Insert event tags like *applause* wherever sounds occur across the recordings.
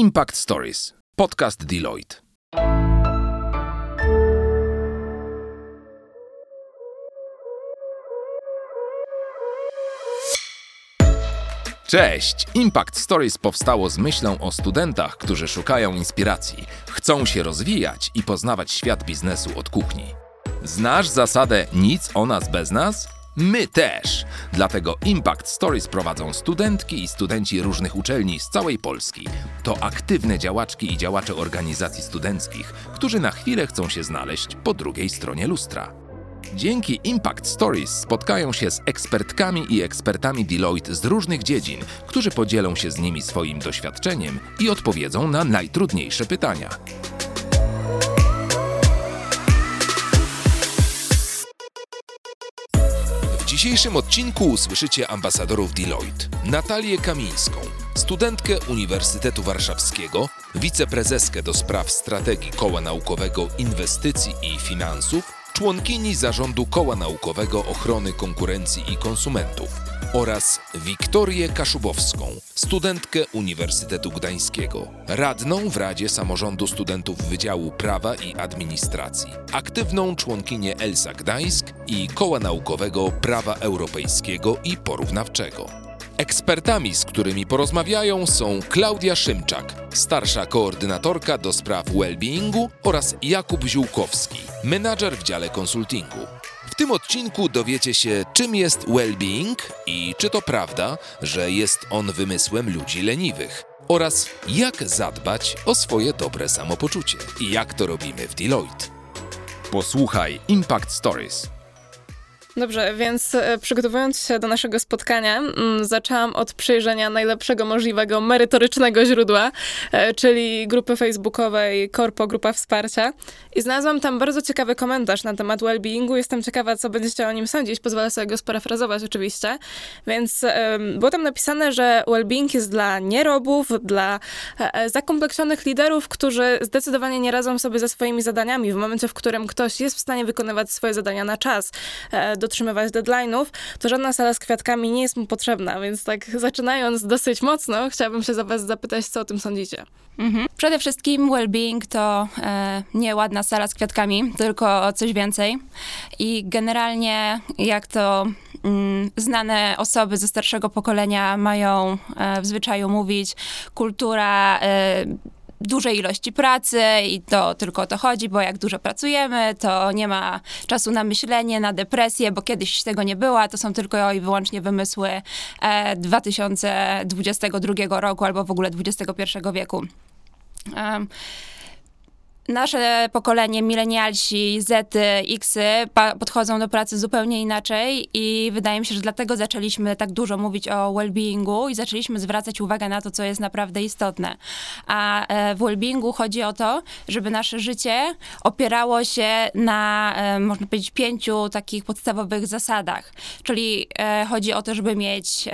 Impact Stories, podcast Deloitte. Cześć! Impact Stories powstało z myślą o studentach, którzy szukają inspiracji, chcą się rozwijać i poznawać świat biznesu od kuchni. Znasz zasadę nic o nas bez nas? My też! Dlatego Impact Stories prowadzą studentki i studenci różnych uczelni z całej Polski. To aktywne działaczki i działacze organizacji studenckich, którzy na chwilę chcą się znaleźć po drugiej stronie lustra. Dzięki Impact Stories spotkają się z ekspertkami i ekspertami Deloitte z różnych dziedzin, którzy podzielą się z nimi swoim doświadczeniem i odpowiedzą na najtrudniejsze pytania. Dzisiejszym odcinku usłyszycie ambasadorów Deloitte, Natalię Kamińską, studentkę Uniwersytetu Warszawskiego, wiceprezeskę do spraw strategii Koła Naukowego Inwestycji i Finansów, członkini zarządu Koła Naukowego Ochrony Konkurencji i Konsumentów oraz Wiktorię Kaszubowską, studentkę Uniwersytetu Gdańskiego, radną w Radzie Samorządu Studentów Wydziału Prawa i Administracji, aktywną członkinię ELSA Gdańsk i Koła Naukowego Prawa Europejskiego i Porównawczego. Ekspertami, z którymi porozmawiają są Klaudia Szymczak, starsza koordynatorka do spraw well-beingu oraz Jakub Ziółkowski, menadżer w dziale konsultingu. Tym odcinku dowiecie się, czym jest well-being i czy to prawda, że jest on wymysłem ludzi leniwych oraz jak zadbać o swoje dobre samopoczucie i jak to robimy w Deloitte. Posłuchaj Impact Stories. Dobrze, więc e, przygotowując się do naszego spotkania, mm, zaczęłam od przejrzenia najlepszego możliwego merytorycznego źródła, e, czyli grupy facebookowej Korpo Grupa Wsparcia. I znalazłam tam bardzo ciekawy komentarz na temat well-beingu. Jestem ciekawa, co będziecie o nim sądzić. Pozwolę sobie go sparafrazować oczywiście. Więc było tam napisane, że well-being jest dla nierobów, dla e, zakompleksionych liderów, którzy zdecydowanie nie radzą sobie ze swoimi zadaniami. W momencie, w którym ktoś jest w stanie wykonywać swoje zadania na czas, dotrzymywać deadline'ów, to żadna sala z kwiatkami nie jest mu potrzebna, więc tak zaczynając dosyć mocno, chciałabym się za was zapytać, co o tym sądzicie. Mhm. Przede wszystkim well-being to e, nie ładna sala z kwiatkami, tylko coś więcej. I generalnie jak to mm, znane osoby ze starszego pokolenia mają e, w zwyczaju mówić, kultura e, dużej ilości pracy i to tylko o to chodzi, bo jak dużo pracujemy, to nie ma czasu na myślenie, na depresję, bo kiedyś tego nie było, to są tylko i wyłącznie wymysły e, 2022 roku albo w ogóle XXI wieku. Um, nasze pokolenie, milenialsi, Zety, Xy podchodzą do pracy zupełnie inaczej i wydaje mi się, że dlatego zaczęliśmy tak dużo mówić o well-beingu i zaczęliśmy zwracać uwagę na to, co jest naprawdę istotne. A e, w well-beingu chodzi o to, żeby nasze życie opierało się na, e, można powiedzieć, pięciu takich podstawowych zasadach. Czyli e, chodzi o to, żeby mieć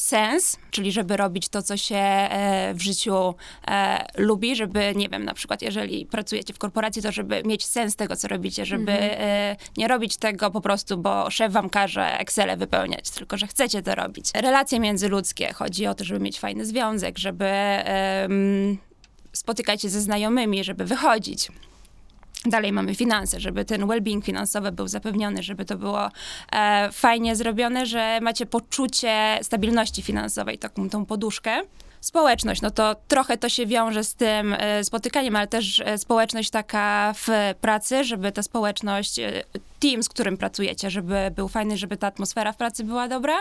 sens, czyli żeby robić to, co się e, w życiu e, lubi, żeby, nie wiem, na przykład jeżeli pracujecie w korporacji, to żeby mieć sens tego, co robicie, żeby mhm. E, nie robić tego po prostu, bo szef wam każe Excel wypełniać, tylko że chcecie to robić. Relacje międzyludzkie, chodzi o to, żeby mieć fajny związek, żeby spotykać się ze znajomymi, żeby wychodzić. Dalej mamy finanse, żeby ten well-being finansowy był zapewniony, żeby to było e, fajnie zrobione, że macie poczucie stabilności finansowej, taką tą poduszkę. Społeczność, no to trochę to się wiąże z tym e, spotykaniem, ale też e, społeczność taka w pracy, żeby ta społeczność, e, team, z którym pracujecie, żeby był fajny, żeby ta atmosfera w pracy była dobra.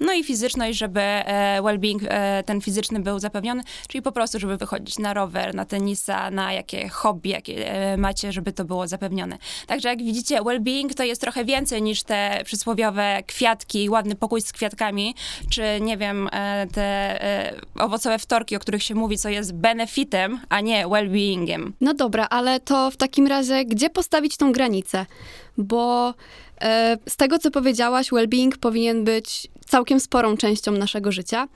No i fizyczność, żeby e, well-being e, ten fizyczny był zapewniony, czyli po prostu, żeby wychodzić na rower, na tenisa, na jakie hobby, jakie e, macie, żeby to było zapewnione. Także jak widzicie, well-being to jest trochę więcej niż te przysłowiowe kwiatki, ładny pokój z kwiatkami, czy nie wiem, te owocowe wtorki, o których się mówi, co jest benefitem, a nie well-beingiem. No dobra, ale to w takim razie gdzie postawić tą granicę? Bo z tego, co powiedziałaś, well-being powinien być całkiem sporą częścią naszego życia.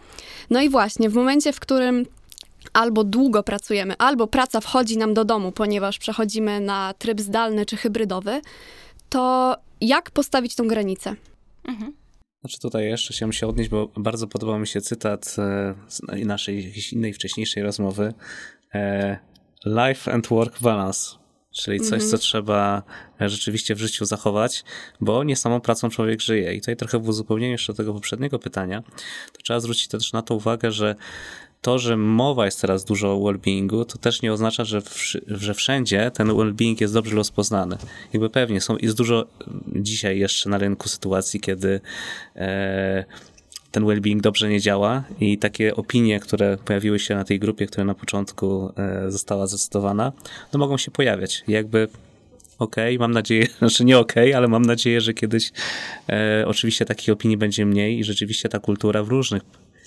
No i właśnie, w momencie, w którym albo długo pracujemy, albo praca wchodzi nam do domu, ponieważ przechodzimy na tryb zdalny czy hybrydowy, to jak postawić tą granicę? Mhm. Znaczy tutaj jeszcze chciałem się odnieść, bo bardzo podobał mi się cytat e, z naszej jakiejś innej wcześniejszej rozmowy. E, Life and work balance, czyli coś, co trzeba rzeczywiście w życiu zachować, bo nie samą pracą człowiek żyje. I tutaj trochę w uzupełnieniu jeszcze do tego poprzedniego pytania, to trzeba zwrócić też na to uwagę, że to, że mowa jest teraz dużo o well-beingu, to też nie oznacza, że, że wszędzie ten well-being jest dobrze rozpoznany. Jakby pewnie są, jest dużo dzisiaj jeszcze na rynku sytuacji, kiedy e, ten well-being dobrze nie działa i takie opinie, które pojawiły się na tej grupie, która na początku e, została zdecydowana, no mogą się pojawiać. Jakby okej, mam nadzieję, *laughs* znaczy nie okej, ale mam nadzieję, że kiedyś e, oczywiście takich opinii będzie mniej i rzeczywiście ta kultura w różnych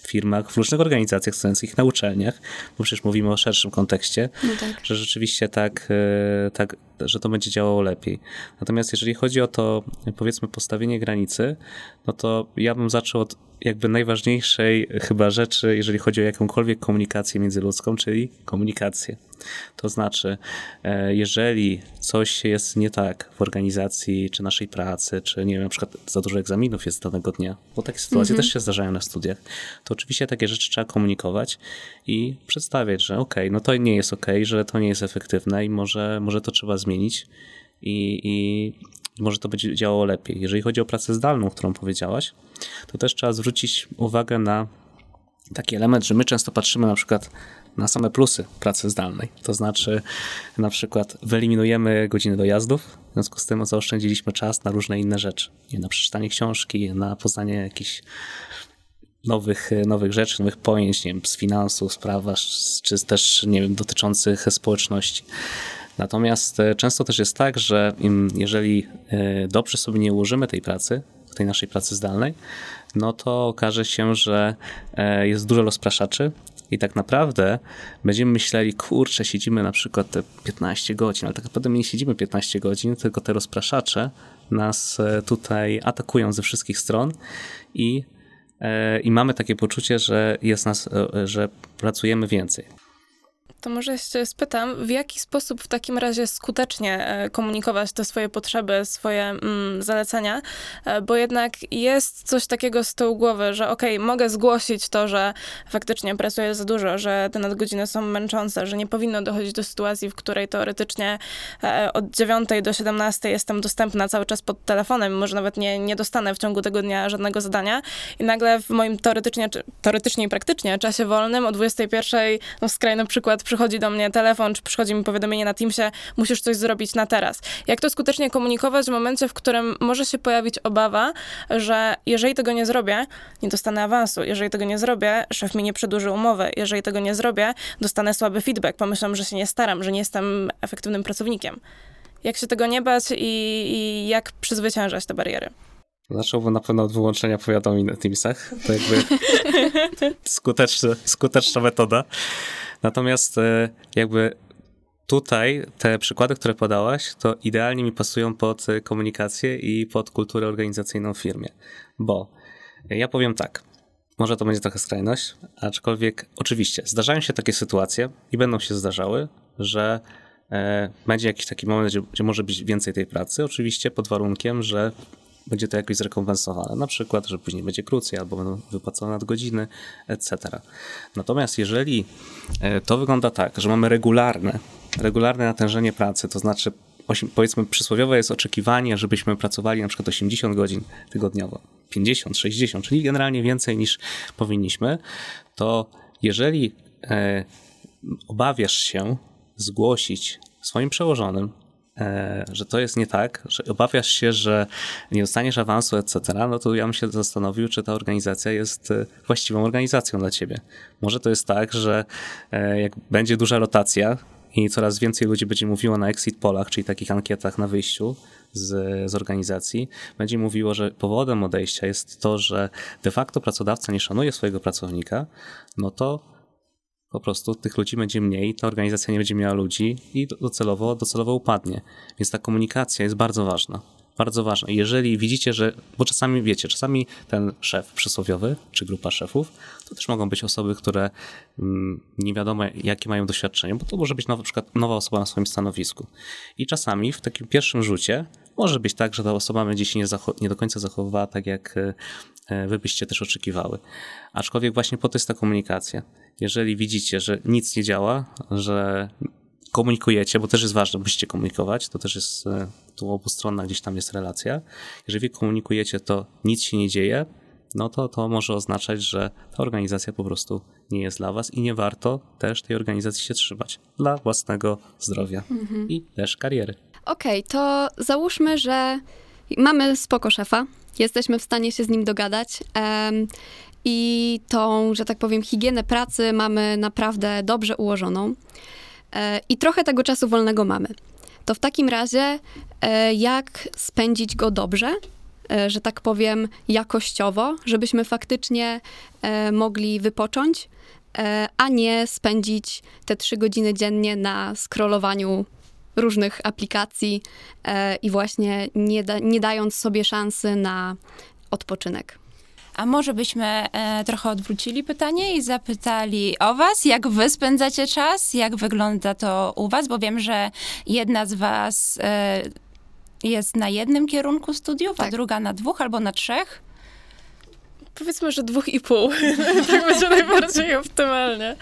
firmach, w różnych organizacjach studenckich, na uczelniach, bo przecież mówimy o szerszym kontekście, No tak. że rzeczywiście tak, e, tak, że to będzie działało lepiej. Natomiast jeżeli chodzi o to, powiedzmy, postawienie granicy, no to ja bym zaczął od jakby najważniejszej chyba rzeczy, jeżeli chodzi o jakąkolwiek komunikację międzyludzką, czyli komunikację. To znaczy, e, jeżeli coś jest nie tak w organizacji, czy naszej pracy, czy nie wiem, na przykład za dużo egzaminów jest danego dnia, bo takie sytuacje też się zdarzają na studiach, to oczywiście takie rzeczy trzeba komunikować i przedstawiać, że okej, no to nie jest okej, że to nie jest efektywne i może, może to trzeba zmienić i, i może to będzie działało lepiej. Jeżeli chodzi o pracę zdalną, którą powiedziałaś, to też trzeba zwrócić uwagę na taki element, że my często patrzymy na przykład na same plusy pracy zdalnej. To znaczy, na przykład wyeliminujemy godziny dojazdów, w związku z tym zaoszczędziliśmy czas na różne inne rzeczy. Na przeczytanie książki, na poznanie jakichś nowych, nowych rzeczy, nowych pojęć, nie wiem, z finansów, spraw, czy też, nie wiem, dotyczących społeczności. Natomiast e, często też jest tak, że jeżeli e, dobrze sobie nie ułożymy tej pracy, tej naszej pracy zdalnej, no to okaże się, że e, jest dużo rozpraszaczy i tak naprawdę będziemy myśleli, kurczę, siedzimy na przykład te 15 godzin, ale tak naprawdę my nie siedzimy 15 godzin, tylko te rozpraszacze nas e, tutaj atakują ze wszystkich stron i, e, i mamy takie poczucie, że jest nas, e, że pracujemy więcej. To może jeszcze spytam, w jaki sposób w takim razie skutecznie e, komunikować te swoje potrzeby, swoje mm, zalecenia, E, bo jednak jest coś takiego z tyłu głowy, że okej, mogę zgłosić to, że faktycznie pracuję za dużo, że te nadgodziny są męczące, że nie powinno dochodzić do sytuacji, w której teoretycznie e, od 9 do 17 jestem dostępna cały czas pod telefonem, może nawet nie, nie dostanę w ciągu tego dnia żadnego zadania. I nagle w moim teoretycznie, teoretycznie i praktycznie czasie wolnym o 21, no skrajny przykład, przychodzi do mnie telefon, czy przychodzi mi powiadomienie na Teamsie, musisz coś zrobić na teraz. Jak to skutecznie komunikować w momencie, w którym może się pojawić obawa, że jeżeli tego nie zrobię, nie dostanę awansu. Jeżeli tego nie zrobię, szef mi nie przedłuży umowy. Jeżeli tego nie zrobię, dostanę słaby feedback. Pomyślą, że się nie staram, że nie jestem efektywnym pracownikiem. Jak się tego nie bać i, i jak przezwyciężać te bariery? Zacząłbym na pewno od wyłączenia powiadomień na Teamsach. To jakby *laughs* skuteczna metoda. Natomiast e, jakby tutaj te przykłady, które podałaś, to idealnie mi pasują pod e, komunikację i pod kulturę organizacyjną w firmie. Bo ja powiem tak, może to będzie trochę skrajność, aczkolwiek oczywiście zdarzają się takie sytuacje i będą się zdarzały, że e, będzie jakiś taki moment, gdzie, gdzie może być więcej tej pracy, oczywiście pod warunkiem, że będzie to jakoś zrekompensowane. Na przykład, że później będzie krócej albo będą wypłacone nadgodziny, etc. Natomiast jeżeli e, to wygląda tak, że mamy regularne, regularne natężenie pracy, to znaczy powiedzmy przysłowiowe jest oczekiwanie, żebyśmy pracowali na przykład 80 godzin tygodniowo, 50, 60, czyli generalnie więcej niż powinniśmy, to jeżeli e, obawiasz się zgłosić swoim przełożonym, że to jest nie tak, że obawiasz się, że nie dostaniesz awansu, etc., no to ja bym się zastanowił, czy ta organizacja jest e, właściwą organizacją dla ciebie. Może to jest tak, że e, jak będzie duża rotacja i coraz więcej ludzi będzie mówiło na exit polach, czyli takich ankietach na wyjściu z, z organizacji, będzie mówiło, że powodem odejścia jest to, że de facto pracodawca nie szanuje swojego pracownika, no to po prostu tych ludzi będzie mniej, ta organizacja nie będzie miała ludzi i docelowo, docelowo upadnie. Więc ta komunikacja jest bardzo ważna. Bardzo ważna. Jeżeli widzicie, że, bo czasami wiecie, czasami ten szef przysłowiowy, czy grupa szefów, to też mogą być osoby, które mm, nie wiadomo jakie mają doświadczenie, bo to może być nowa, na przykład nowa osoba na swoim stanowisku. I czasami w takim pierwszym rzucie może być tak, że ta osoba będzie się nie, nie do końca zachowywała tak, jak e, wy byście też oczekiwały. Aczkolwiek właśnie po to jest ta komunikacja. Jeżeli widzicie, że nic nie działa, że komunikujecie, bo też jest ważne, musicie komunikować, to też jest e, tu obustronna gdzieś tam jest relacja. Jeżeli komunikujecie, to nic się nie dzieje, no to to może oznaczać, że ta organizacja po prostu nie jest dla was i nie warto też tej organizacji się trzymać dla własnego zdrowia mhm. i też kariery. Okej, okay, to załóżmy, że mamy spoko szefa, jesteśmy w stanie się z nim dogadać um, i tą, że tak powiem, higienę pracy mamy naprawdę dobrze ułożoną e, i trochę tego czasu wolnego mamy. To w takim razie, e, jak spędzić go dobrze, e, że tak powiem, jakościowo, żebyśmy faktycznie mogli wypocząć, a nie spędzić te trzy godziny dziennie na scrollowaniu różnych aplikacji i właśnie nie, da, nie dając sobie szansy na odpoczynek. A może byśmy e, trochę odwrócili pytanie i zapytali o Was, jak Wy spędzacie czas, jak wygląda to u Was, bo wiem, że jedna z Was e, jest na jednym kierunku studiów, tak. a druga na dwóch albo na trzech. Powiedzmy, że dwóch i pół. *laughs* tak będzie najbardziej optymalnie.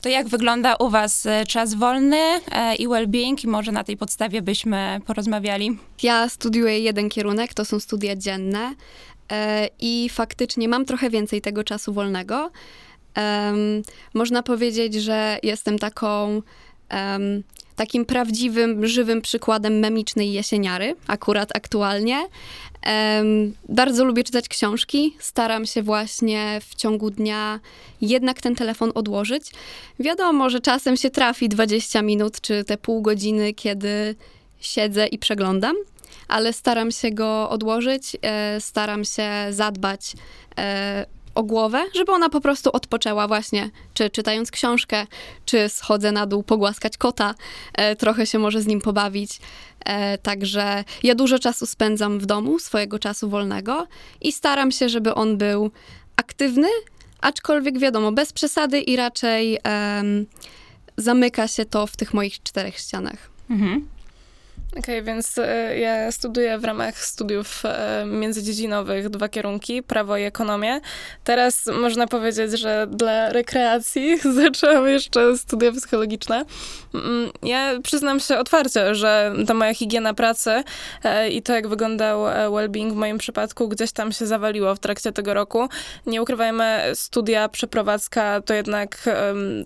To jak wygląda u Was e, czas wolny e, i well-being i może na tej podstawie byśmy porozmawiali? Ja studiuję jeden kierunek, to są studia dzienne i faktycznie mam trochę więcej tego czasu wolnego. można powiedzieć, że jestem taką takim prawdziwym, żywym przykładem memicznej jesieniary, akurat aktualnie. Um, bardzo lubię czytać książki. Staram się właśnie w ciągu dnia jednak ten telefon odłożyć. Wiadomo, że czasem się trafi 20 minut czy te pół godziny, kiedy siedzę i przeglądam, ale staram się go odłożyć, e, staram się zadbać e, o głowę, żeby ona po prostu odpoczęła właśnie, czy czytając książkę, czy schodzę na dół pogłaskać kota, e, trochę się może z nim pobawić. Także ja dużo czasu spędzam w domu, swojego czasu wolnego i staram się, żeby on był aktywny, aczkolwiek wiadomo, bez przesady i raczej zamyka się to w tych moich czterech ścianach. Mhm. Okej, okay, więc e, ja studiuję w ramach studiów e, międzydziedzinowych dwa kierunki, prawo i ekonomię. Teraz można powiedzieć, że dla rekreacji *laughs* zaczęłam jeszcze studia psychologiczne. Mm, ja przyznam się otwarcie, że ta moja higiena pracy e, i to, jak wyglądał well-being w moim przypadku, gdzieś tam się zawaliło w trakcie tego roku. Nie ukrywajmy, studia, przeprowadzka to jednak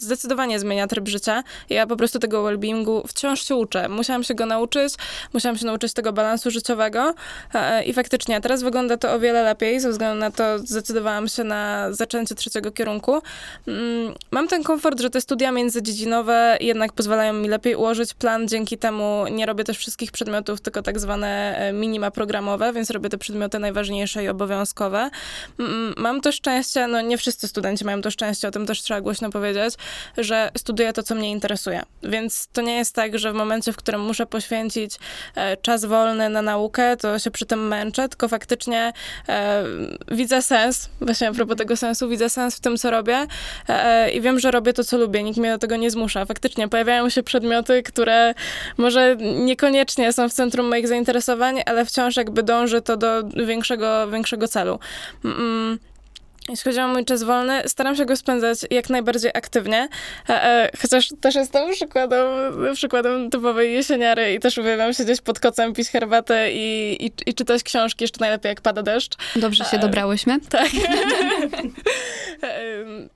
zdecydowanie zmienia tryb życia. Ja po prostu tego well-beingu wciąż się uczę. Musiałam się go nauczyć, musiałam się nauczyć tego balansu życiowego e, i faktycznie teraz wygląda to o wiele lepiej, ze względu na to zdecydowałam się na zaczęcie trzeciego kierunku. Mm, mam ten komfort, że te studia międzydziedzinowe jednak pozwalają mi lepiej ułożyć plan, dzięki temu nie robię też wszystkich przedmiotów, tylko tak zwane e, minima programowe, więc robię te przedmioty najważniejsze i obowiązkowe. Mm, mam to szczęście, no nie wszyscy studenci mają to szczęście, o tym też trzeba głośno powiedzieć, że studiuję to, co mnie interesuje. Więc to nie jest tak, że w momencie, w którym muszę poświęcić E, czas wolny na naukę, to się przy tym męczę, tylko faktycznie e, widzę sens, właśnie a propos tego sensu, widzę sens w tym, co robię e, i wiem, że robię to, co lubię, nikt mnie do tego nie zmusza. Faktycznie pojawiają się przedmioty, które może niekoniecznie są w centrum moich zainteresowań, ale wciąż jakby dąży to do większego, większego celu. Mm, mm. Jeśli chodzi o mój czas wolny, staram się go spędzać jak najbardziej aktywnie, e, e, chociaż też jestem przykładem, przykładem typowej jesieniary i też uwielbiam siedzieć pod kocem, pić herbatę i, i, i czytać książki, jeszcze najlepiej jak pada deszcz. Dobrze się e, dobrałyśmy. *laughs* Tak.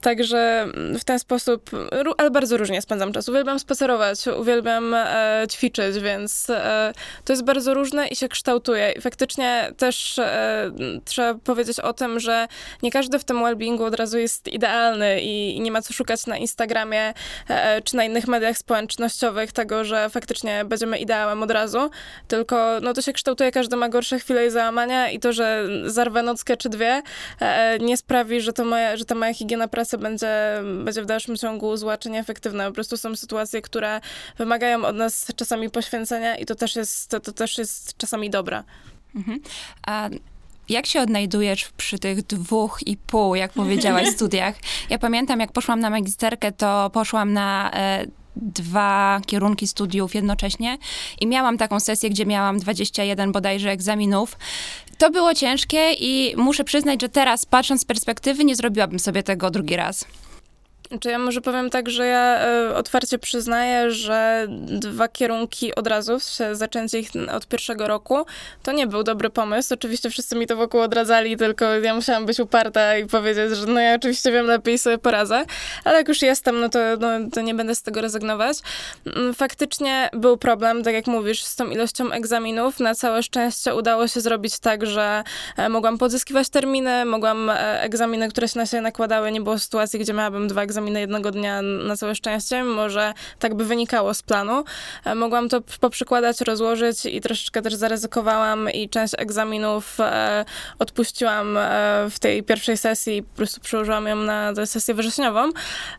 Także w ten sposób, ale bardzo różnie spędzam czas. Uwielbiam spacerować, uwielbiam e, ćwiczyć, więc e, to jest bardzo różne i się kształtuje. I faktycznie też e, trzeba powiedzieć o tym, że nie każdy w tym wellbeingu od razu jest idealny i, i nie ma co szukać na Instagramie e, czy na innych mediach społecznościowych tego, że faktycznie będziemy ideałem od razu, tylko no to się kształtuje, każdy ma gorsze chwile i załamania i to, że zarwę nockę czy dwie e, nie sprawi, że to moja, że ta moja higiena pracy będzie, będzie w dalszym ciągu zła czy nieefektywna. Po prostu są sytuacje, które wymagają od nas czasami poświęcenia i to też jest, to, to też jest czasami dobra. Mhm. A jak się odnajdujesz przy tych dwóch i pół, jak powiedziałaś, *laughs* studiach? Ja pamiętam, jak poszłam na magisterkę, to poszłam na e, dwa kierunki studiów jednocześnie i miałam taką sesję, gdzie miałam 21 bodajże egzaminów. To było ciężkie i muszę przyznać, że teraz patrząc z perspektywy nie zrobiłabym sobie tego drugi raz. Czy ja może powiem tak, że ja e, otwarcie przyznaję, że dwa kierunki od razu, zaczęcie ich od pierwszego roku, to nie był dobry pomysł. Oczywiście wszyscy mi to wokół odradzali, tylko ja musiałam być uparta i powiedzieć, że no ja oczywiście wiem lepiej sobie poradzę, ale jak już jestem, no to, no, to nie będę z tego rezygnować. Mm, Faktycznie był problem, tak jak mówisz, z tą ilością egzaminów. Na całe szczęście udało się zrobić tak, że e, mogłam pozyskiwać terminy, mogłam e, egzaminy, które się na siebie nakładały, nie było sytuacji, gdzie miałabym dwa egzaminy jednego dnia na całe szczęście, mimo że tak by wynikało z planu. E, Mogłam to poprzykładać, rozłożyć i troszeczkę też zaryzykowałam i część egzaminów e, odpuściłam e, w tej pierwszej sesji i po prostu przełożyłam ją na sesję wrześniową.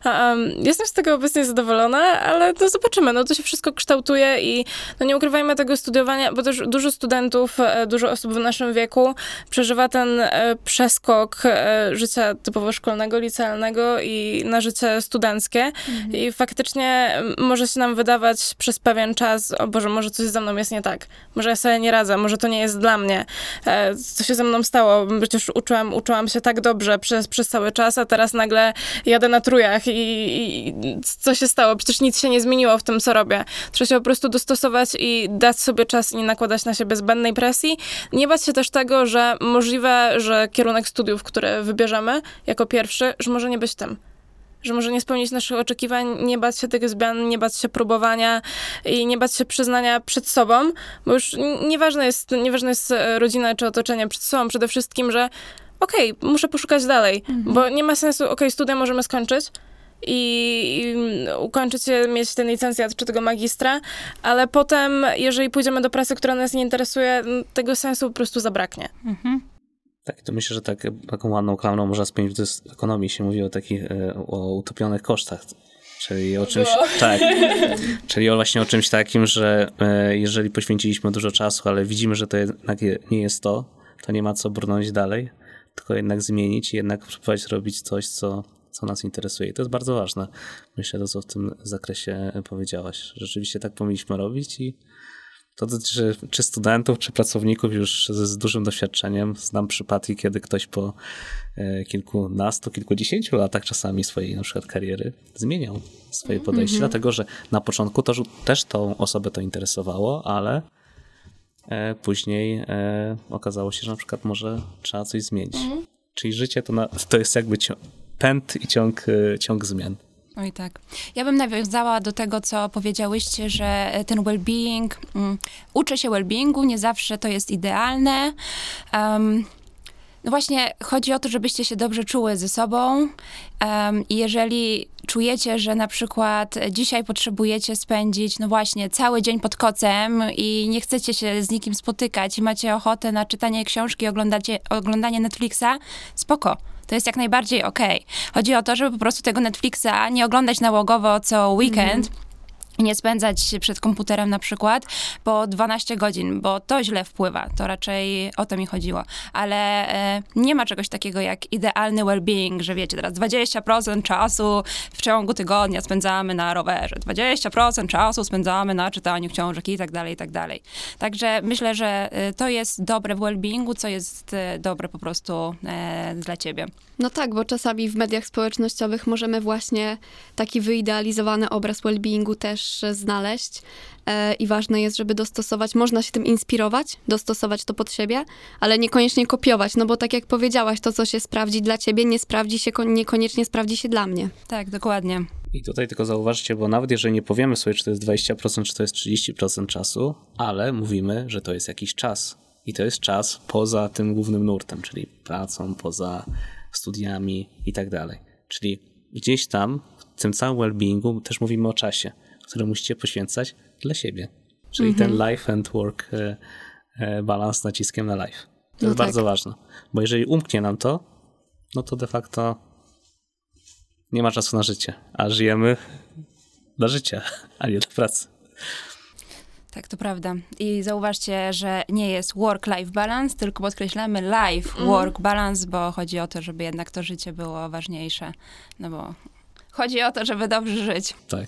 Em, Jestem z tego obecnie zadowolona, ale to zobaczymy, no to się wszystko kształtuje i no nie ukrywajmy tego studiowania, bo też dużo studentów, dużo osób w naszym wieku przeżywa ten przeskok życia typowo szkolnego, licealnego i na życie studenckie. I faktycznie może się nam wydawać przez pewien czas, o Boże, może coś ze mną jest nie tak, może ja sobie nie radzę, może to nie jest dla mnie, e, co się ze mną stało, przecież uczyłam, uczyłam się tak dobrze przez, przez cały czas, a teraz nagle jadę na trójach i, i co się stało, przecież nic się nie zmieniło w tym, co robię. Trzeba się po prostu dostosować i dać sobie czas i nie nakładać na siebie zbędnej presji. Nie bać się też tego, że możliwe, że kierunek studiów, który wybierzemy jako pierwszy, że może nie być tym że może nie spełnić naszych oczekiwań, nie bać się tych zmian, nie bać się próbowania i nie bać się przyznania przed sobą, bo już nieważne jest, nieważne jest e, rodzina czy otoczenie przed sobą, przede wszystkim, że okej, muszę poszukać dalej, bo nie ma sensu, okej, studia możemy skończyć, i i ukończyć je, mieć ten licencjat czy tego magistra, ale potem, jeżeli pójdziemy do pracy, która nas nie interesuje, tego sensu po prostu zabraknie. Tak, to myślę, że tak, taką ładną klamrą można spiąć, to jest w ekonomii się mówi o takich, e, o utopionych kosztach. Czyli o czymś, tak, *laughs* czyli właśnie o czymś takim, że e, jeżeli poświęciliśmy dużo czasu, ale widzimy, że to jednak je- nie jest to, to nie ma co brnąć dalej, tylko jednak zmienić i jednak próbować robić coś, co, co nas interesuje. I to jest bardzo ważne. Myślę, to co w tym zakresie powiedziałaś. Rzeczywiście tak powinniśmy robić i to dotyczy czy studentów, czy pracowników już z, z dużym doświadczeniem. Znam przypadki, kiedy ktoś po e, kilkunastu, kilkudziesięciu latach czasami swojej na przykład kariery zmieniał swoje podejście, dlatego że na początku to, też tą osobę to interesowało, ale e, później e, okazało się, że na przykład może trzeba coś zmienić. Czyli życie to, na, to jest jakby pęd i ciąg, ciąg zmian. Oj tak. Ja bym nawiązała do tego, co powiedziałyście, że ten well-being, mm, uczę się well-beingu, nie zawsze to jest idealne. Um, no właśnie, chodzi o to, żebyście się dobrze czuły ze sobą um, i jeżeli czujecie, że na przykład dzisiaj potrzebujecie spędzić, no właśnie, cały dzień pod kocem i nie chcecie się z nikim spotykać i macie ochotę na czytanie książki, oglądacie, oglądanie Netflixa, spoko. To jest jak najbardziej okej. Chodzi o to, żeby po prostu tego Netflixa nie oglądać nałogowo co weekend, i nie spędzać przed komputerem na przykład po 12 godzin, bo to źle wpływa. To raczej o to mi chodziło. Ale e, nie ma czegoś takiego jak idealny well-being, że wiecie, teraz 20% czasu w ciągu tygodnia spędzamy na rowerze, 20% czasu spędzamy na czytaniu książek i tak dalej, i tak dalej. Także myślę, że e, to jest dobre w well-beingu, co jest e, dobre po prostu e, dla ciebie. No tak, bo czasami w mediach społecznościowych możemy właśnie taki wyidealizowany obraz well-beingu też e, znaleźć. E, I ważne jest, żeby dostosować, można się tym inspirować, dostosować to pod siebie, ale niekoniecznie kopiować, no bo tak jak powiedziałaś, to co się sprawdzi dla ciebie, nie sprawdzi się, ko- niekoniecznie sprawdzi się dla mnie. Tak, dokładnie. I tutaj tylko zauważcie, bo nawet jeżeli nie powiemy sobie, czy to jest 20%, czy to jest 30% czasu, ale mówimy, że to jest jakiś czas. I to jest czas poza tym głównym nurtem, czyli pracą, poza studiami i tak dalej. Czyli gdzieś tam, w tym całym well-beingu też mówimy o czasie, który musicie poświęcać dla siebie. Czyli ten life and work e, e, balans z naciskiem na life. To No jest tak. bardzo ważne. Bo jeżeli umknie nam to, no to de facto nie ma czasu na życie, a żyjemy dla życia, a nie dla pracy. Tak, to prawda. I zauważcie, że nie jest work-life balance, tylko podkreślamy life-work balance, bo chodzi o to, żeby jednak to życie było ważniejsze. No bo chodzi o to, żeby dobrze żyć. Tak.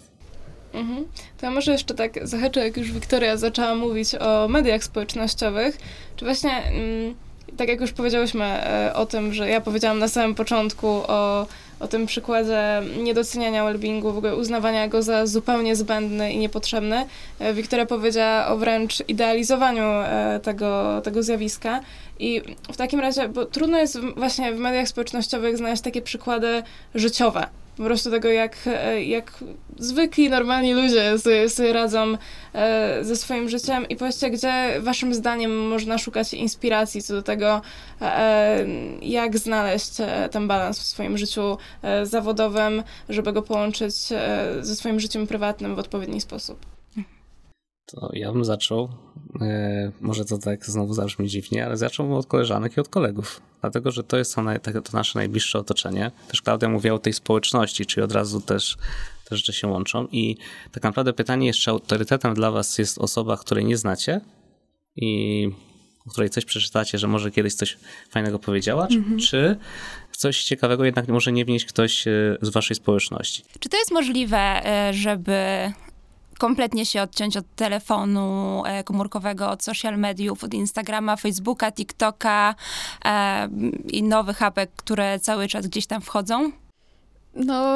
Mhm. To ja może jeszcze tak zahaczę, jak już Wiktoria zaczęła mówić o mediach społecznościowych, czy właśnie, mm, tak jak już powiedziałyśmy e, o tym, że ja powiedziałam na samym początku o, o tym przykładzie niedoceniania wellbeingu, w ogóle uznawania go za zupełnie zbędny i niepotrzebny, e, Wiktoria powiedziała o wręcz idealizowaniu e, tego, tego zjawiska. I w takim razie, bo trudno jest właśnie w mediach społecznościowych znaleźć takie przykłady życiowe, po prostu tego, jak, e, jak zwykli, normalni ludzie sobie, sobie radzą e, ze swoim życiem i powiedzcie, gdzie waszym zdaniem można szukać inspiracji co do tego, e, jak znaleźć ten balans w swoim życiu zawodowym, żeby go połączyć ze swoim życiem prywatnym w odpowiedni sposób. To ja bym zaczął, e, może to tak znowu zabrzmi dziwnie, ale zacząłbym od koleżanek i od kolegów. Dlatego, że to jest to, to nasze najbliższe otoczenie. Też Klaudia mówiła o tej społeczności, czyli od razu też te rzeczy się łączą. I tak naprawdę pytanie jest, czy autorytetem dla was jest osoba, której nie znacie i o której coś przeczytacie, że może kiedyś coś fajnego powiedziała, czy, czy coś ciekawego jednak może nie wnieść ktoś e, z waszej społeczności. Czy to jest możliwe, e, żeby kompletnie się odciąć od telefonu e, komórkowego, od social mediów, od Instagrama, Facebooka, TikToka e, i nowych apek, które cały czas gdzieś tam wchodzą? No,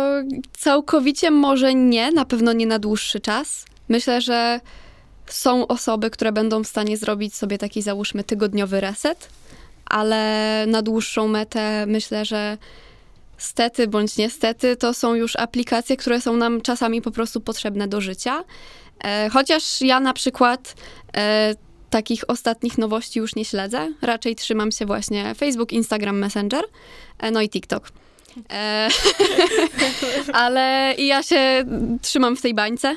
całkowicie może nie, na pewno nie na dłuższy czas. Myślę, że są osoby, które będą w stanie zrobić sobie taki, załóżmy, tygodniowy reset, ale na dłuższą metę myślę, że stety bądź niestety to są już aplikacje, które są nam czasami po prostu potrzebne do życia. E, chociaż ja na przykład e, takich ostatnich nowości już nie śledzę, raczej trzymam się właśnie Facebook, Instagram, Messenger, e, no i TikTok. E, *laughs* ale ja się trzymam w tej bańce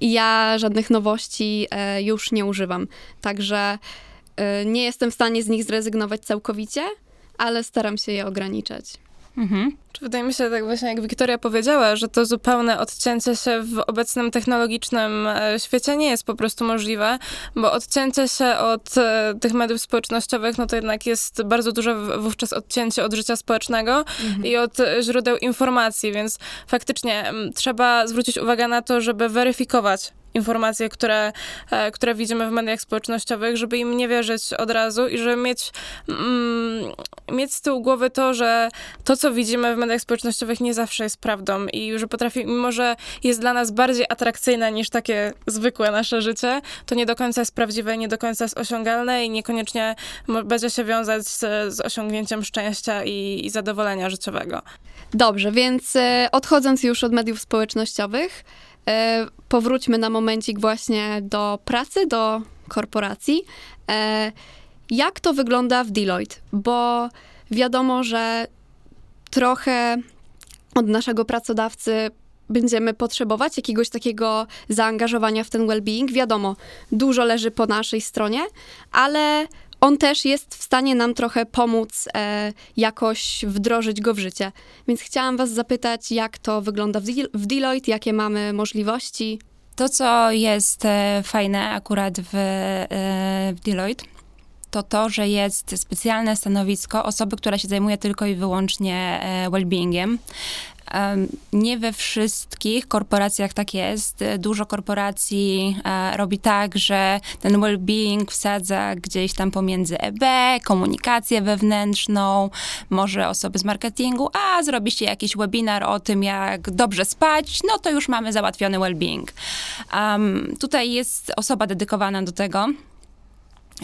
i ja żadnych nowości e, już nie używam. Także nie jestem w stanie z nich zrezygnować całkowicie, ale staram się je ograniczać. Mhm. Czy Wydaje mi się, tak właśnie jak Wiktoria powiedziała, że to zupełne odcięcie się w obecnym technologicznym e, świecie nie jest po prostu możliwe, bo odcięcie się od e, tych mediów społecznościowych, no to jednak jest bardzo duże wówczas odcięcie od życia społecznego i od e, źródeł informacji, więc faktycznie m, trzeba zwrócić uwagę na to, żeby weryfikować informacje, które, e, które widzimy w mediach społecznościowych, żeby im nie wierzyć od razu i żeby mieć, mm, mieć z tyłu głowy to, że to, co widzimy w mediach społecznościowych nie zawsze jest prawdą i że potrafi, mimo że jest dla nas bardziej atrakcyjne niż takie zwykłe nasze życie, to nie do końca jest prawdziwe, nie do końca jest osiągalne i niekoniecznie będzie się wiązać z, z osiągnięciem szczęścia i, i zadowolenia życiowego. Dobrze, więc e, odchodząc już od mediów społecznościowych, powróćmy na momencik właśnie do pracy, do korporacji. E, jak to wygląda w Deloitte? Bo wiadomo, że trochę od naszego pracodawcy będziemy potrzebować jakiegoś takiego zaangażowania w ten well-being. Wiadomo, dużo leży po naszej stronie, ale on też jest w stanie nam trochę pomóc e, jakoś wdrożyć go w życie. Więc chciałam Was zapytać, jak to wygląda w, Del- w Deloitte, jakie mamy możliwości. To, co jest e, fajne akurat w, e, w Deloitte, to to, że jest specjalne stanowisko osoby, która się zajmuje tylko i wyłącznie e, well-beingiem. Nie we wszystkich korporacjach tak jest. Dużo korporacji e, robi tak, że ten well-being wsadza gdzieś tam pomiędzy EB, komunikację wewnętrzną, może osoby z marketingu, a zrobiście jakiś webinar o tym, jak dobrze spać, no to już mamy załatwiony well-being. Em, tutaj jest osoba dedykowana do tego.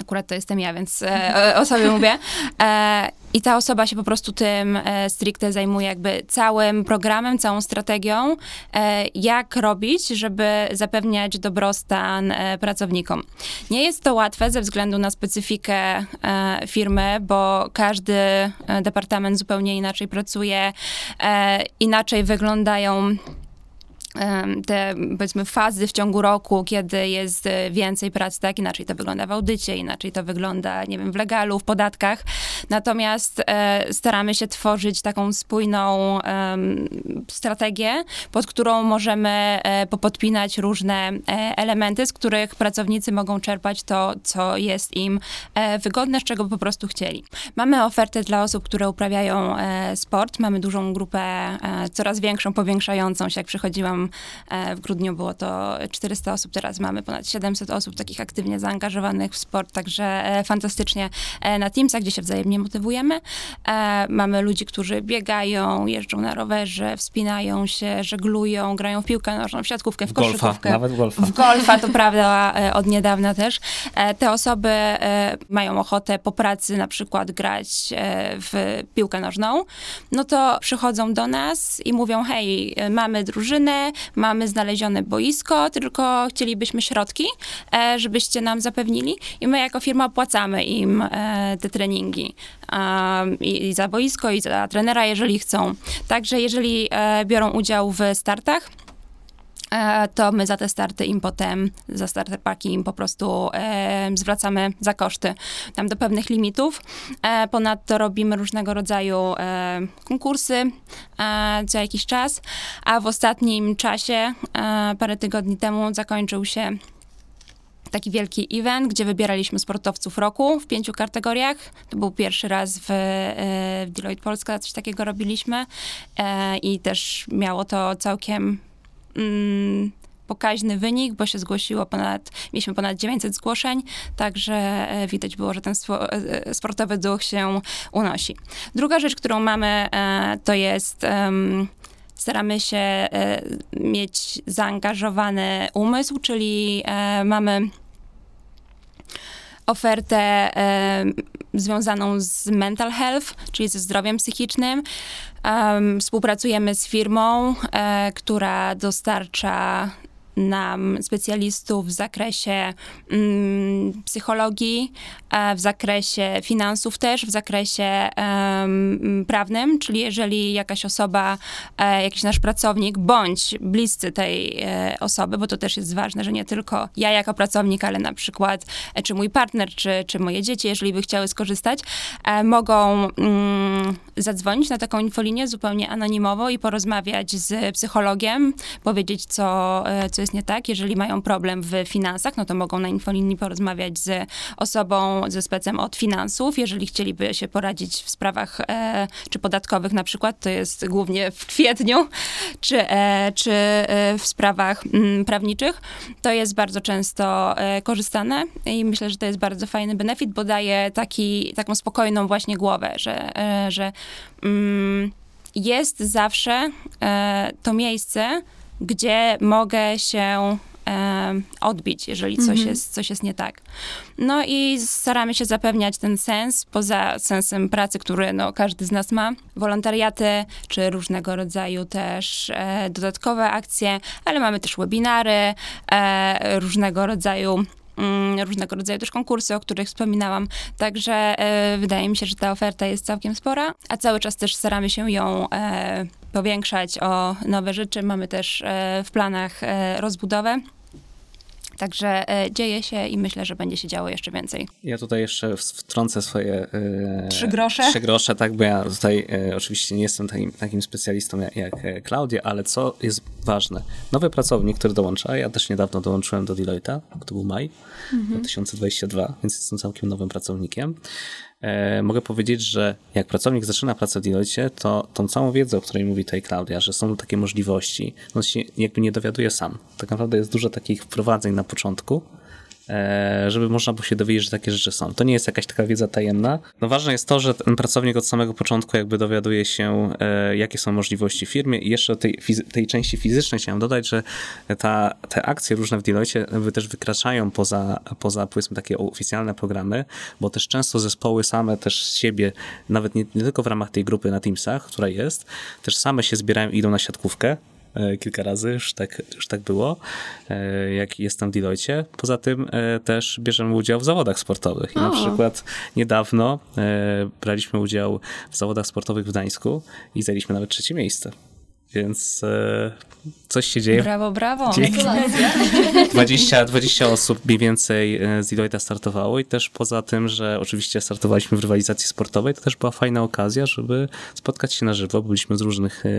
Akurat to jestem ja, więc e, o- sobie mówię. E, I ta osoba się po prostu tym e, stricte zajmuje, jakby całym programem, całą strategią, e, jak robić, żeby zapewniać dobrostan e, pracownikom. Nie jest to łatwe ze względu na specyfikę e, firmy, bo każdy e, departament zupełnie inaczej pracuje, e, inaczej wyglądają te powiedzmy fazy w ciągu roku, kiedy jest e, więcej pracy, tak? Inaczej to wygląda w audycie, inaczej to wygląda, nie wiem, w legalu, w podatkach. Natomiast e, staramy się tworzyć taką spójną em, strategię, pod którą możemy e, popodpinać różne e, elementy, z których pracownicy mogą czerpać to, co jest im e, wygodne, z czego po prostu chcieli. Mamy oferty dla osób, które uprawiają e, sport. Mamy dużą grupę, e, coraz większą, powiększającą się, jak przychodziłam e, w grudniu było to 400 osób, teraz mamy ponad 700 osób takich aktywnie zaangażowanych w sport, także e, fantastycznie e, na Teamsach, gdzie się wzajemnie motywujemy. Mamy ludzi, którzy biegają, jeżdżą na rowerze, wspinają się, żeglują, grają w piłkę nożną, w siatkówkę, w Golfa, koszykówkę. nawet w golfa. W golfa, to prawda, od niedawna też. Te osoby mają ochotę po pracy na przykład grać w piłkę nożną, no to przychodzą do nas i mówią, hej, mamy drużynę, mamy znalezione boisko, tylko chcielibyśmy środki, e, żebyście nam zapewnili i my jako firma opłacamy im e, te treningi i, za boisko, i za trenera, jeżeli chcą. Także jeżeli e, biorą udział w startach, to my za te starty im potem, za starter paki im po prostu e, zwracamy za koszty tam do pewnych limitów. E, ponadto robimy różnego rodzaju e, konkursy e, co jakiś czas, a w ostatnim czasie, e, parę tygodni temu zakończył się taki wielki event, gdzie wybieraliśmy sportowców roku w pięciu kategoriach. To był pierwszy raz w, e, w Deloitte Polska, coś takiego robiliśmy e, i też miało to całkiem mm, pokaźny wynik, bo się zgłosiło ponad, mieliśmy ponad 900 zgłoszeń, także e, widać było, że ten swo- e, sportowy duch się unosi. Druga rzecz, którą mamy, e, to jest... Staramy się e, mieć zaangażowany umysł, czyli e, mamy ofertę e, związaną z mental health, czyli ze zdrowiem psychicznym. Em, współpracujemy z firmą, e, która dostarcza nam specjalistów w zakresie mm, psychologii, e, w zakresie finansów też, w zakresie em, prawnym, czyli jeżeli jakaś osoba, e, jakiś nasz pracownik, bądź bliscy tej e, osoby, bo to też jest ważne, że nie tylko ja jako pracownik, ale na przykład czy mój partner, czy, czy moje dzieci, jeżeli by chciały skorzystać, mogą mm, zadzwonić na taką infolinię zupełnie anonimowo i porozmawiać z psychologiem, powiedzieć, co, e, jest nie tak. Jeżeli mają problem w finansach, no to mogą na infolinii porozmawiać z osobą, ze specem od finansów. Jeżeli chcieliby się poradzić w sprawach e, czy podatkowych na przykład, to jest głównie w kwietniu, czy, e, czy e, w sprawach mm, prawniczych, to jest bardzo często e, korzystane i myślę, że to jest bardzo fajny benefit, bo daje taki, taką spokojną właśnie głowę, że, e, że mm, jest zawsze e, to miejsce, gdzie mogę się e, odbić, jeżeli coś, jest, coś jest nie tak. No i staramy się zapewniać ten sens, poza sensem pracy, który no, każdy z nas ma. Wolontariaty, czy różnego rodzaju też e, dodatkowe akcje, ale mamy też webinary, e, różnego rodzaju różnego rodzaju też konkursy, o których wspominałam. Także e, wydaje mi się, że ta oferta jest całkiem spora, a cały czas też staramy się ją e, powiększać o nowe rzeczy. Mamy też e, w planach rozbudowę. Także e, dzieje się i myślę, że będzie się działo jeszcze więcej. Ja tutaj jeszcze wtrącę swoje... e, Trzy grosze? Trzy grosze, tak, bo ja tutaj e, oczywiście nie jestem takim, takim specjalistą jak, jak Klaudia, ale co jest ważne? Nowy pracownik, który dołącza, ja też niedawno dołączyłem do Deloitte'a, to był maj 2022, więc jestem całkiem nowym pracownikiem. E, mogę powiedzieć, że jak pracownik zaczyna pracę w Deloitte, to tą całą wiedzę, o której mówi tutaj Klaudia, że są takie możliwości, on się jakby nie dowiaduje sam. Tak naprawdę jest dużo takich wprowadzeń na początku, żeby można było się dowiedzieć, że takie rzeczy są. To nie jest jakaś taka wiedza tajemna. No ważne jest to, że ten pracownik od samego początku jakby dowiaduje się, e, jakie są możliwości w firmie i jeszcze tej, tej części fizycznej chciałem dodać, że ta, te akcje różne w Deloitte też wykraczają poza, poza powiedzmy takie oficjalne programy, bo też często zespoły same też z siebie, nawet nie, nie tylko w ramach tej grupy na Teamsach, która jest, też same się zbierają i idą na siatkówkę, e, kilka razy, już tak, już tak było, e, jak jestem w Deloitte. Poza tym e, też bierzemy udział w zawodach sportowych. I na przykład niedawno e, braliśmy udział w zawodach sportowych w Gdańsku i zajęliśmy nawet trzecie miejsce. Więc e, coś się dzieje. Brawo, brawo. Dzięki. 20, 20 *laughs* osób mniej więcej e, z Deloitte startowało i też poza tym, że oczywiście startowaliśmy w rywalizacji sportowej, to też była fajna okazja, żeby spotkać się na żywo. Byliśmy z różnych e,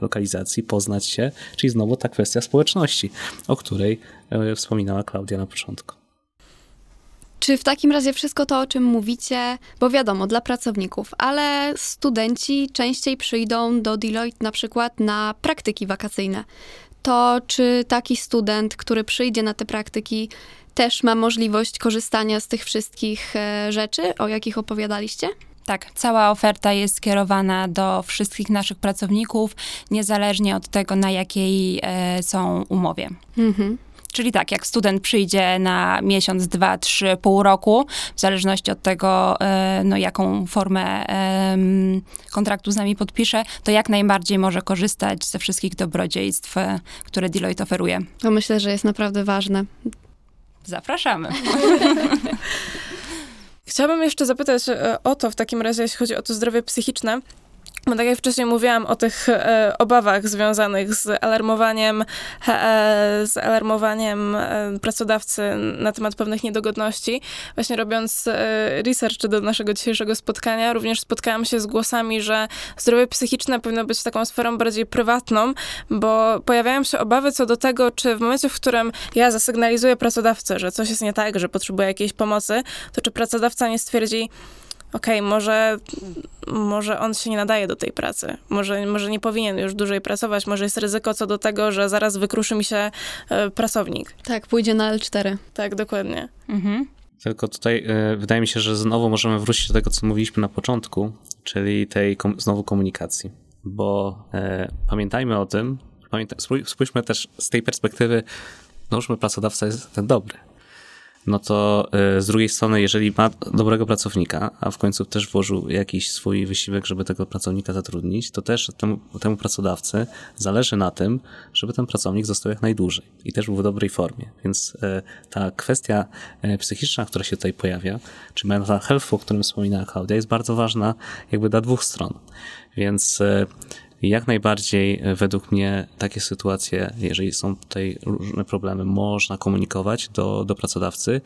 lokalizacji, poznać się, czyli znowu ta kwestia społeczności, o której e, wspominała Klaudia na początku. Czy w takim razie wszystko to, o czym mówicie, bo wiadomo, dla pracowników, ale studenci częściej przyjdą do Deloitte na przykład na praktyki wakacyjne. to czy taki student, który przyjdzie na te praktyki, też ma możliwość korzystania z tych wszystkich e, rzeczy, o jakich opowiadaliście? Tak, cała oferta jest skierowana do wszystkich naszych pracowników, niezależnie od tego, na jakiej e, są umowie. Mhm. Czyli tak, jak student przyjdzie na miesiąc, dwa, trzy, pół roku, w zależności od tego, e, no, jaką formę kontraktu z nami podpisze, to jak najbardziej może korzystać ze wszystkich dobrodziejstw, które Deloitte oferuje. To myślę, że jest naprawdę ważne. Zapraszamy. *laughs* Chciałabym jeszcze zapytać e, o to w takim razie, jeśli chodzi o to zdrowie psychiczne. Bo tak jak wcześniej mówiłam o tych e, obawach związanych z alarmowaniem, e, z alarmowaniem e, pracodawcy na temat pewnych niedogodności, właśnie robiąc e, research do naszego dzisiejszego spotkania, również spotkałam się z głosami, że zdrowie psychiczne powinno być taką sferą bardziej prywatną, bo pojawiają się obawy co do tego, czy w momencie, w którym ja zasygnalizuję pracodawcę, że coś jest nie tak, że potrzebuję jakiejś pomocy, to czy pracodawca nie stwierdzi, okej, może, może on się nie nadaje do tej pracy, może, może nie powinien już dłużej pracować, może jest ryzyko co do tego, że zaraz wykruszy mi się e, pracownik. Tak, pójdzie na L4. Tak, dokładnie. Mhm. Tylko tutaj y, wydaje mi się, że znowu możemy wrócić do tego, co mówiliśmy na początku, czyli tej kom- znowu komunikacji. Bo e, pamiętajmy o tym, pamięta- spój- spójrzmy też z tej perspektywy, załóżmy pracodawca jest ten dobry. No to e, z drugiej strony, jeżeli ma dobrego pracownika, a w końcu też włożył jakiś swój wysiłek, żeby tego pracownika zatrudnić, to też temu, temu pracodawcy zależy na tym, żeby ten pracownik został jak najdłużej i też był w dobrej formie. Więc e, ta kwestia e, psychiczna, która się tutaj pojawia, czy mental health, o którym wspominała Klaudia, jest bardzo ważna jakby dla dwóch stron. Więc e, jak najbardziej e, według mnie takie sytuacje, jeżeli są tutaj różne problemy, można komunikować do, do pracodawcy.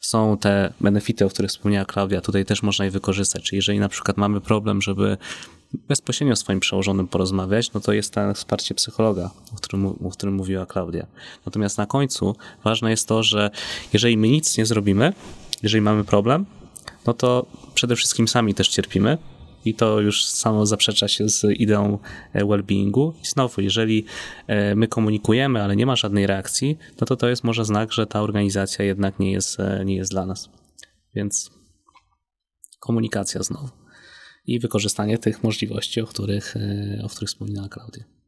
Są te benefity, o których wspomniała Klaudia, tutaj też można je wykorzystać. Czyli jeżeli na przykład mamy problem, żeby bezpośrednio z swoim przełożonym porozmawiać, no to jest to wsparcie psychologa, o którym, o którym mówiła Klaudia. Natomiast na końcu ważne jest to, że jeżeli my nic nie zrobimy, jeżeli mamy problem, no to przede wszystkim sami też cierpimy, i to już samo zaprzecza się z ideą e, well-beingu. I znowu, jeżeli e, my komunikujemy, ale nie ma żadnej reakcji, no to to jest może znak, że ta organizacja jednak nie jest, e, nie jest dla nas. Więc komunikacja znowu. I wykorzystanie tych możliwości, o których, o których wspominała Klaudia.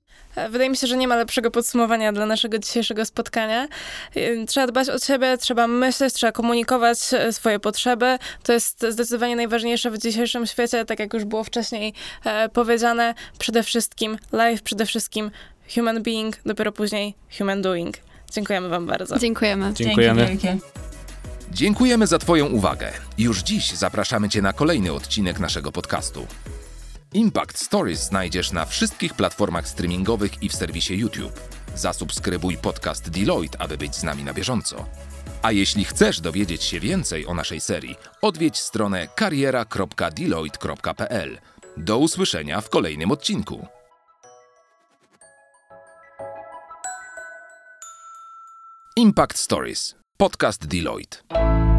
Wydaje mi się, że nie ma lepszego podsumowania dla naszego dzisiejszego spotkania. E, Trzeba dbać o siebie, trzeba myśleć, trzeba komunikować e, swoje potrzeby. To jest zdecydowanie najważniejsze w dzisiejszym świecie, tak jak już było wcześniej e, powiedziane. Przede wszystkim life, przede wszystkim human being, dopiero później human doing. Dziękujemy wam bardzo. Dziękujemy. Dziękujemy. Dzięki. Dziękujemy za Twoją uwagę. Już dziś zapraszamy Cię na kolejny odcinek naszego podcastu. Impact Stories znajdziesz na wszystkich platformach streamingowych i w serwisie YouTube. Zasubskrybuj podcast Deloitte, aby być z nami na bieżąco. A jeśli chcesz dowiedzieć się więcej o naszej serii, odwiedź stronę kariera.deloitte.pl. Do usłyszenia w kolejnym odcinku. Impact Stories. Podcast Deloitte.